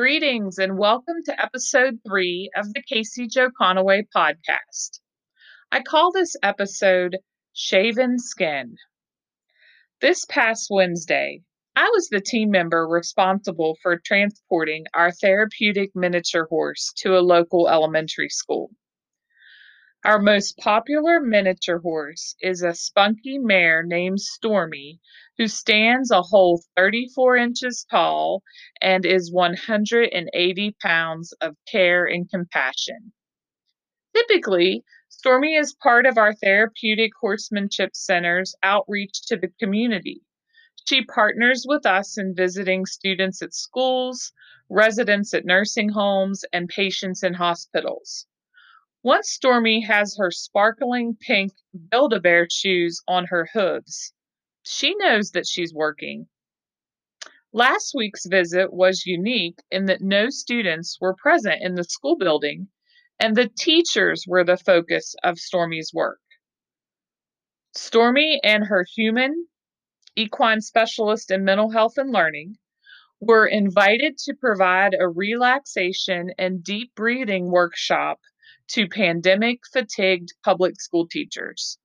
Greetings and welcome to episode three of the Casey Joe Conaway podcast. I call this episode Shaven Skin. This past Wednesday, I was the team member responsible for transporting our therapeutic miniature horse to a local elementary school. Our most popular miniature horse is a spunky mare named Stormy, who stands a whole 34 inches tall and is 180 pounds of care and compassion. Typically, Stormy is part of our Therapeutic Horsemanship Center's outreach to the community. She partners with us in visiting students at schools, residents at nursing homes, and patients in hospitals. Once Stormy has her sparkling pink Build a Bear shoes on her hooves, she knows that she's working. Last week's visit was unique in that no students were present in the school building and the teachers were the focus of Stormy's work. Stormy and her human equine specialist in mental health and learning were invited to provide a relaxation and deep breathing workshop to pandemic fatigued public school teachers.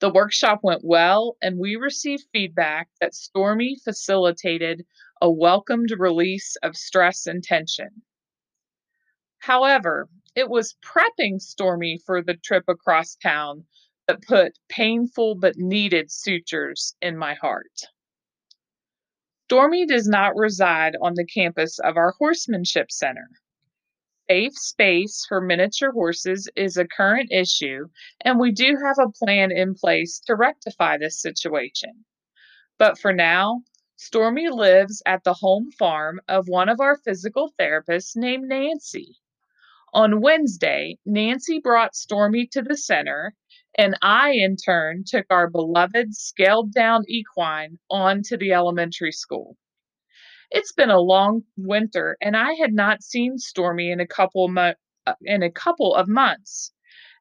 The workshop went well, and we received feedback that Stormy facilitated a welcomed release of stress and tension. However, it was prepping Stormy for the trip across town that put painful but needed sutures in my heart. Stormy does not reside on the campus of our horsemanship center. Safe space for miniature horses is a current issue, and we do have a plan in place to rectify this situation. But for now, Stormy lives at the home farm of one of our physical therapists named Nancy. On Wednesday, Nancy brought Stormy to the center, and I, in turn, took our beloved scaled down equine on to the elementary school. It's been a long winter, and I had not seen Stormy in a couple mo- uh, in a couple of months,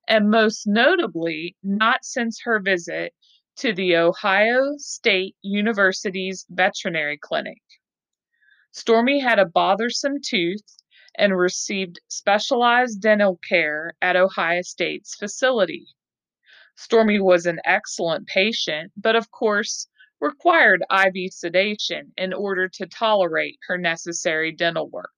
and most notably, not since her visit to the Ohio State University's veterinary clinic. Stormy had a bothersome tooth and received specialized dental care at Ohio State's facility. Stormy was an excellent patient, but of course, required IV sedation in order to tolerate her necessary dental work.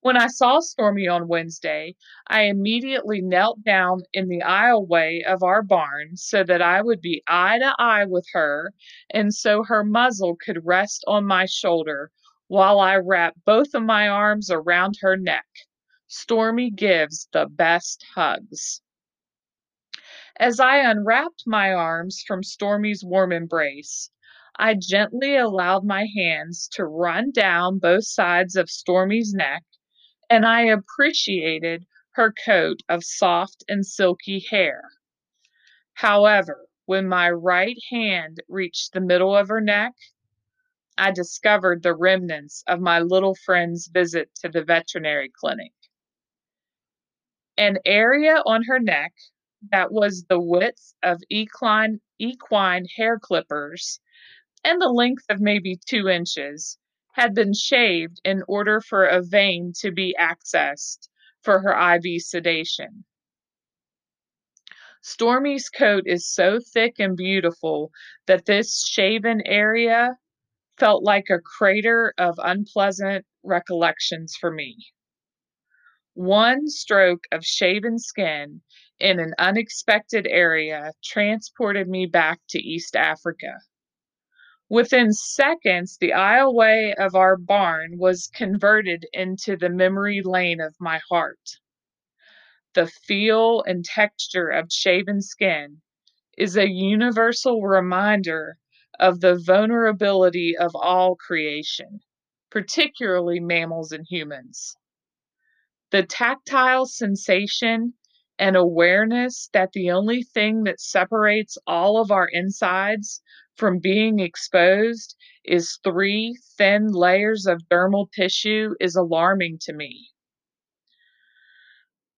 When I saw Stormy on Wednesday, I immediately knelt down in the aisleway of our barn so that I would be eye to eye with her and so her muzzle could rest on my shoulder while I wrapped both of my arms around her neck. Stormy gives the best hugs. As I unwrapped my arms from Stormy's warm embrace, I gently allowed my hands to run down both sides of Stormy's neck, and I appreciated her coat of soft and silky hair. However, when my right hand reached the middle of her neck, I discovered the remnants of my little friend's visit to the veterinary clinic. An area on her neck that was the width of equine, equine hair clippers and the length of maybe two inches had been shaved in order for a vein to be accessed for her IV sedation. Stormy's coat is so thick and beautiful that this shaven area felt like a crater of unpleasant recollections for me. One stroke of shaven skin in an unexpected area transported me back to East Africa. Within seconds, the aisleway of our barn was converted into the memory lane of my heart. The feel and texture of shaven skin is a universal reminder of the vulnerability of all creation, particularly mammals and humans. The tactile sensation and awareness that the only thing that separates all of our insides from being exposed is three thin layers of dermal tissue is alarming to me.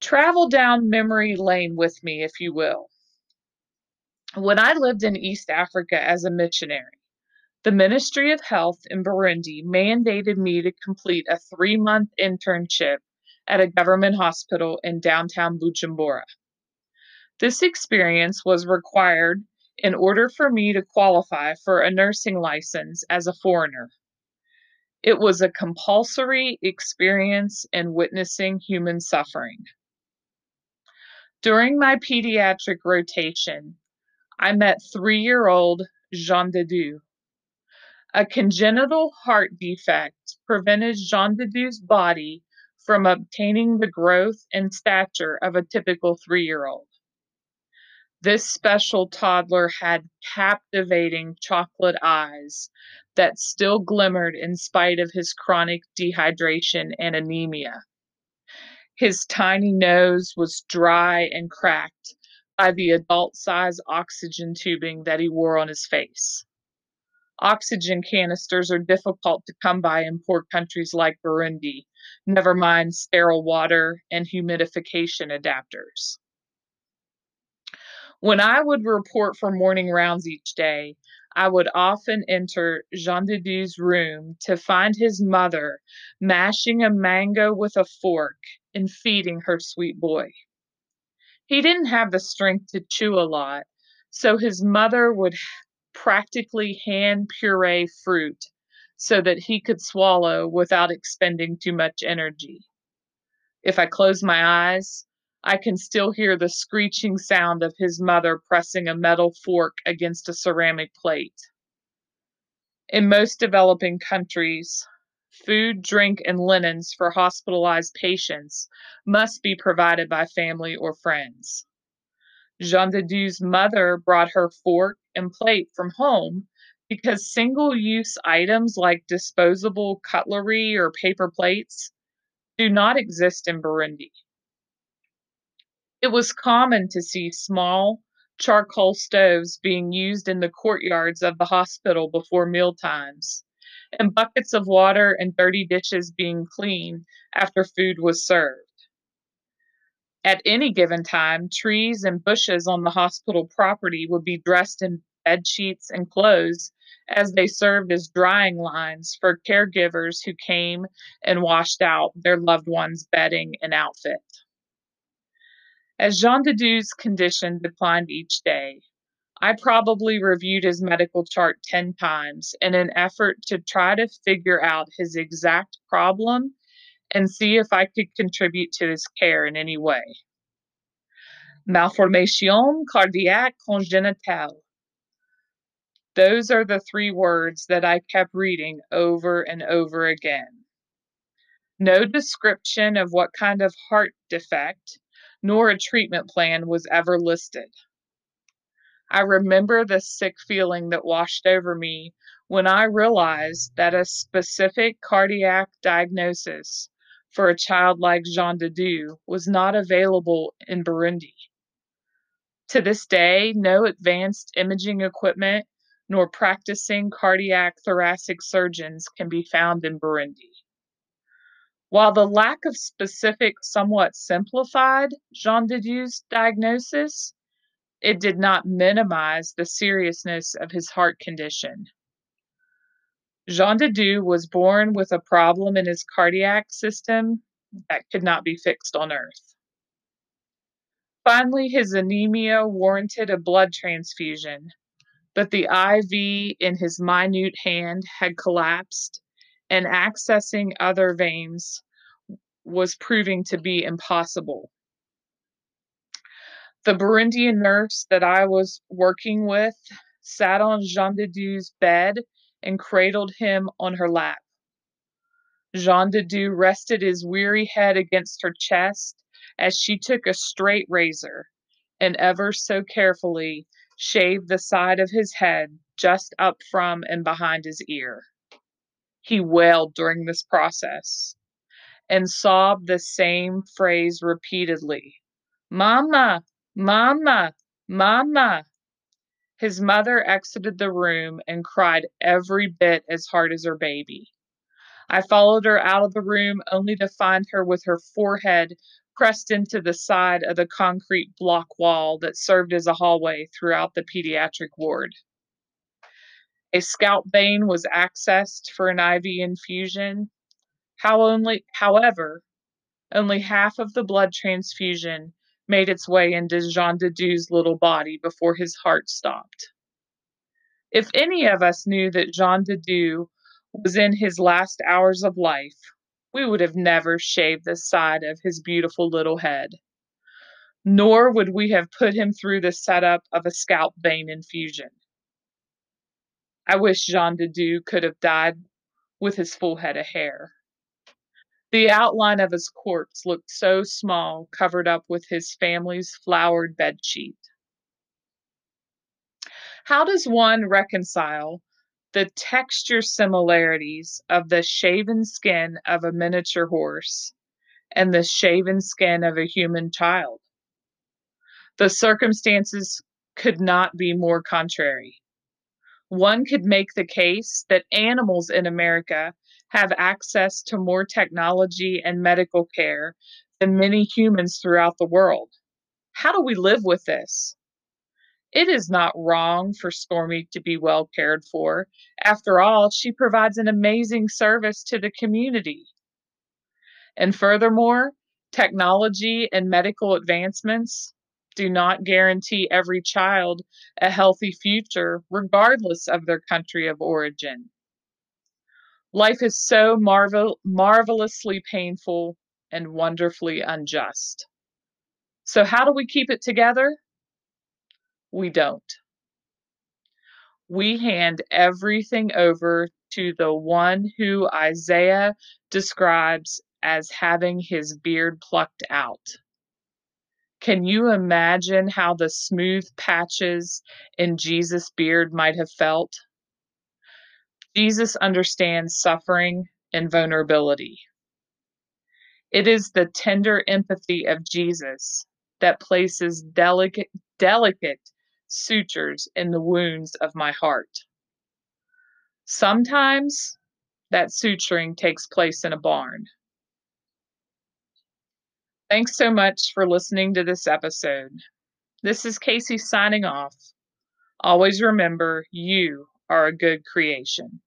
Travel down memory lane with me, if you will. When I lived in East Africa as a missionary, The Ministry of Health in Burundi mandated me to complete a three month internship at a government hospital in downtown Bujumbura. This experience was required in order for me to qualify for a nursing license as a foreigner. It was a compulsory experience in witnessing human suffering. During my pediatric rotation, I met three year old Jean de Dieu. A congenital heart defect prevented Jean de Dieu's body from obtaining the growth and stature of a typical three year old. This special toddler had captivating chocolate eyes that still glimmered in spite of his chronic dehydration and anemia. His tiny nose was dry and cracked by the adult size oxygen tubing that he wore on his face. Oxygen canisters are difficult to come by in poor countries like Burundi, never mind sterile water and humidification adapters. When I would report for morning rounds each day, I would often enter Jean de Dieu's room to find his mother mashing a mango with a fork and feeding her sweet boy. He didn't have the strength to chew a lot, so his mother would practically hand puree fruit so that he could swallow without expending too much energy. If I close my eyes, I can still hear the screeching sound of his mother pressing a metal fork against a ceramic plate. In most developing countries, food, drink, and linens for hospitalized patients must be provided by family or friends. Jean de Dieu's mother brought her fork and plate from home because single use items like disposable cutlery or paper plates do not exist in Burundi. It was common to see small charcoal stoves being used in the courtyards of the hospital before meal times, and buckets of water and dirty dishes being cleaned after food was served. At any given time, trees and bushes on the hospital property would be dressed in bed sheets and clothes as they served as drying lines for caregivers who came and washed out their loved ones' bedding and outfit. As Jean de Dieu's condition declined each day, I probably reviewed his medical chart 10 times in an effort to try to figure out his exact problem and see if I could contribute to his care in any way. Malformation cardiaque congénitale. Those are the three words that I kept reading over and over again. No description of what kind of heart defect nor a treatment plan was ever listed. I remember the sick feeling that washed over me when I realized that a specific cardiac diagnosis for a child like Jean de Dieu was not available in Burundi. To this day, no advanced imaging equipment nor practicing cardiac thoracic surgeons can be found in Burundi. While the lack of specific somewhat simplified Jean de Dieu's diagnosis, it did not minimize the seriousness of his heart condition. Jean de Dieu was born with a problem in his cardiac system that could not be fixed on Earth. Finally, his anemia warranted a blood transfusion, but the IV in his minute hand had collapsed and accessing other veins was proving to be impossible. The Burundian nurse that I was working with sat on Jean de Dieu's bed and cradled him on her lap. Jean de Dieu rested his weary head against her chest as she took a straight razor and ever so carefully shaved the side of his head just up from and behind his ear. He wailed during this process and sobbed the same phrase repeatedly Mama, Mama, Mama. His mother exited the room and cried every bit as hard as her baby. I followed her out of the room only to find her with her forehead pressed into the side of the concrete block wall that served as a hallway throughout the pediatric ward. A scalp vein was accessed for an IV infusion. How only, however, only half of the blood transfusion made its way into Jean de Dieu's little body before his heart stopped. If any of us knew that Jean de Dieu was in his last hours of life, we would have never shaved the side of his beautiful little head. Nor would we have put him through the setup of a scalp vein infusion. I wish Jean de Dieu could have died with his full head of hair. The outline of his corpse looked so small, covered up with his family's flowered bedsheet. How does one reconcile the texture similarities of the shaven skin of a miniature horse and the shaven skin of a human child? The circumstances could not be more contrary. One could make the case that animals in America have access to more technology and medical care than many humans throughout the world. How do we live with this? It is not wrong for Stormy to be well cared for. After all, she provides an amazing service to the community. And furthermore, technology and medical advancements do not guarantee every child a healthy future, regardless of their country of origin. Life is so marvel- marvelously painful and wonderfully unjust. So, how do we keep it together? We don't. We hand everything over to the one who Isaiah describes as having his beard plucked out. Can you imagine how the smooth patches in Jesus' beard might have felt? Jesus understands suffering and vulnerability. It is the tender empathy of Jesus that places delicate, delicate sutures in the wounds of my heart. Sometimes that suturing takes place in a barn. Thanks so much for listening to this episode. This is Casey signing off. Always remember you are a good creation.